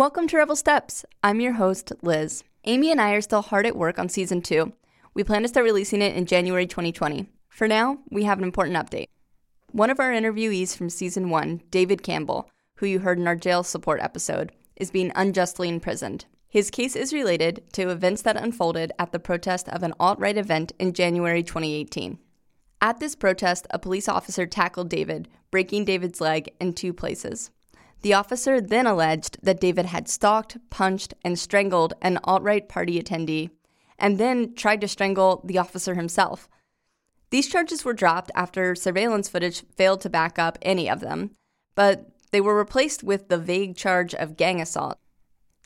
Welcome to Rebel Steps. I'm your host, Liz. Amy and I are still hard at work on season two. We plan to start releasing it in January 2020. For now, we have an important update. One of our interviewees from season one, David Campbell, who you heard in our jail support episode, is being unjustly imprisoned. His case is related to events that unfolded at the protest of an alt right event in January 2018. At this protest, a police officer tackled David, breaking David's leg in two places. The officer then alleged that David had stalked, punched, and strangled an alt right party attendee, and then tried to strangle the officer himself. These charges were dropped after surveillance footage failed to back up any of them, but they were replaced with the vague charge of gang assault.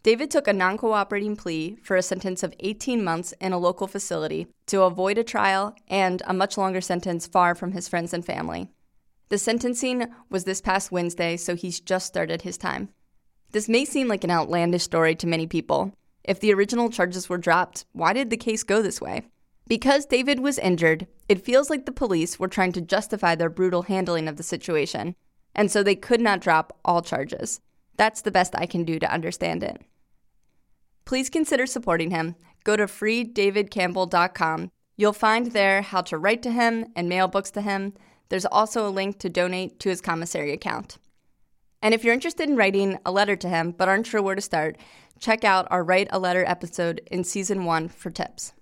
David took a non cooperating plea for a sentence of 18 months in a local facility to avoid a trial and a much longer sentence far from his friends and family. The sentencing was this past Wednesday, so he's just started his time. This may seem like an outlandish story to many people. If the original charges were dropped, why did the case go this way? Because David was injured, it feels like the police were trying to justify their brutal handling of the situation, and so they could not drop all charges. That's the best I can do to understand it. Please consider supporting him. Go to freedavidcampbell.com. You'll find there how to write to him and mail books to him there's also a link to donate to his commissary account. And if you're interested in writing a letter to him but aren't sure where to start, check out our Write a Letter episode in season one for tips.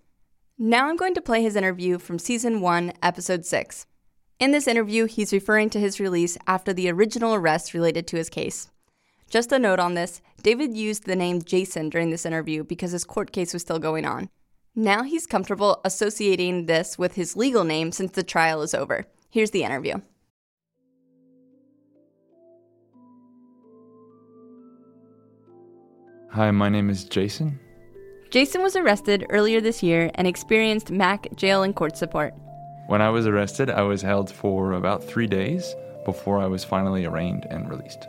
Now I'm going to play his interview from season one, episode six. In this interview, he's referring to his release after the original arrest related to his case. Just a note on this David used the name Jason during this interview because his court case was still going on. Now he's comfortable associating this with his legal name since the trial is over. Here's the interview. Hi, my name is Jason. Jason was arrested earlier this year and experienced MAC jail and court support. When I was arrested, I was held for about three days before I was finally arraigned and released.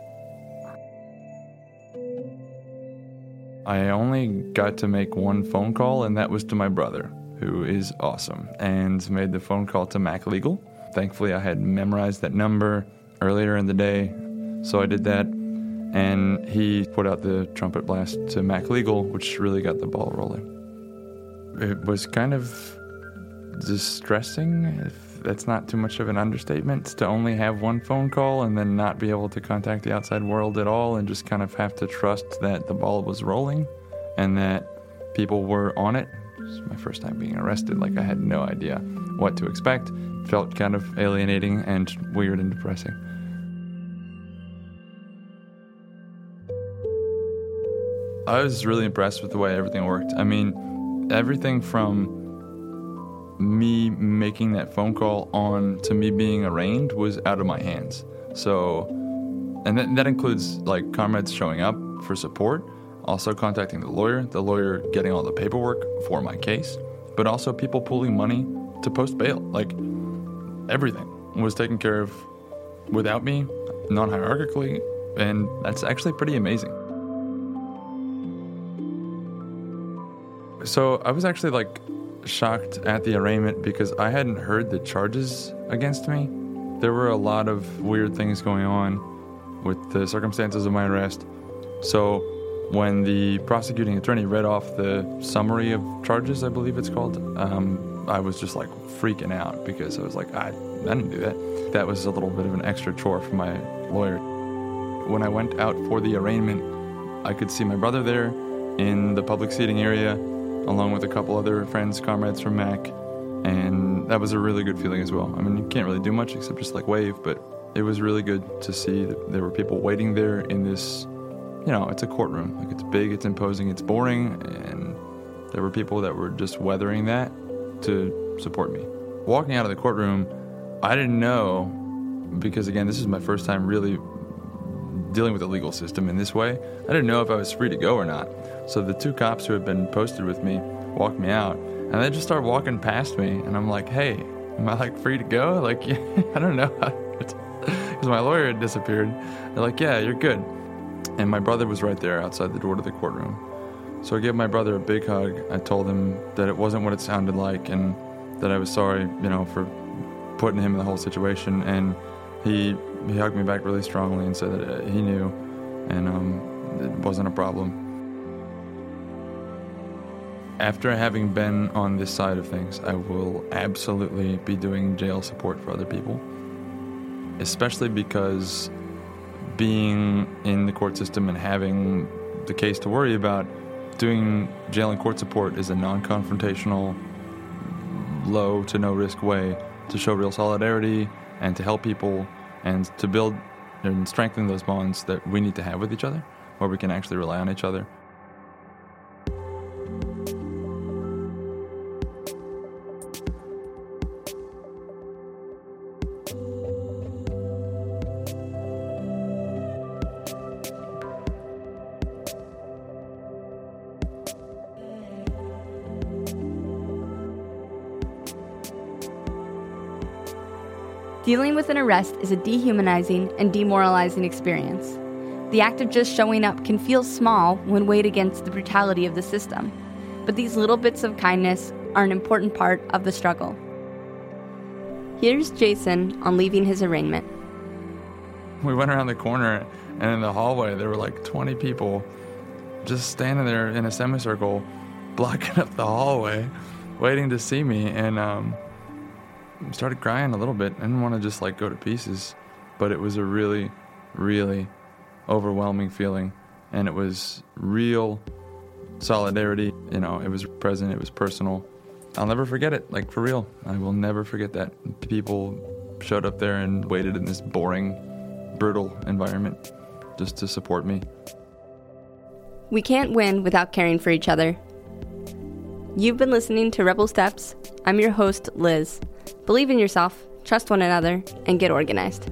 I only got to make one phone call, and that was to my brother, who is awesome, and made the phone call to Mac Legal Thankfully, I had memorized that number earlier in the day, so I did that. And he put out the trumpet blast to Mac Legal, which really got the ball rolling. It was kind of distressing, if that's not too much of an understatement, to only have one phone call and then not be able to contact the outside world at all and just kind of have to trust that the ball was rolling and that people were on it. It was my first time being arrested. Like, I had no idea what to expect felt kind of alienating and weird and depressing. I was really impressed with the way everything worked. I mean, everything from me making that phone call on to me being arraigned was out of my hands. So, and that, that includes like comrades showing up for support, also contacting the lawyer, the lawyer getting all the paperwork for my case, but also people pooling money to post bail. Like, everything was taken care of without me, non hierarchically, and that's actually pretty amazing. So I was actually like shocked at the arraignment because I hadn't heard the charges against me. There were a lot of weird things going on with the circumstances of my arrest. So when the prosecuting attorney read off the summary of charges, I believe it's called, um, I was just like freaking out because I was like, I, I didn't do that. That was a little bit of an extra chore for my lawyer. When I went out for the arraignment, I could see my brother there in the public seating area, along with a couple other friends, comrades from MAC, and that was a really good feeling as well. I mean, you can't really do much except just like wave, but it was really good to see that there were people waiting there in this, you know, it's a courtroom. Like it's big, it's imposing, it's boring, and there were people that were just weathering that to support me. Walking out of the courtroom, I didn't know, because again, this is my first time really dealing with the legal system in this way. I didn't know if I was free to go or not. So the two cops who had been posted with me walked me out, and they just start walking past me, and I'm like, hey, am I like free to go? Like, I don't know. Because my lawyer had disappeared. They're like, yeah, you're good. And my brother was right there outside the door to the courtroom. So I gave my brother a big hug. I told him that it wasn't what it sounded like and that I was sorry, you know, for putting him in the whole situation. And he he hugged me back really strongly and said that uh, he knew. And um, it wasn't a problem. After having been on this side of things, I will absolutely be doing jail support for other people, especially because being in the court system and having the case to worry about, doing jail and court support is a non confrontational, low to no risk way to show real solidarity and to help people and to build and strengthen those bonds that we need to have with each other, where we can actually rely on each other. Dealing with an arrest is a dehumanizing and demoralizing experience. The act of just showing up can feel small when weighed against the brutality of the system, but these little bits of kindness are an important part of the struggle. Here's Jason on leaving his arraignment. We went around the corner, and in the hallway, there were like 20 people just standing there in a semicircle, blocking up the hallway, waiting to see me. And um, started crying a little bit. I didn't want to just like go to pieces, but it was a really, really overwhelming feeling. And it was real solidarity. You know, it was present, it was personal. I'll never forget it, like for real. I will never forget that. People showed up there and waited in this boring, brutal environment just to support me. We can't win without caring for each other. You've been listening to Rebel Steps. I'm your host, Liz. Believe in yourself, trust one another, and get organized.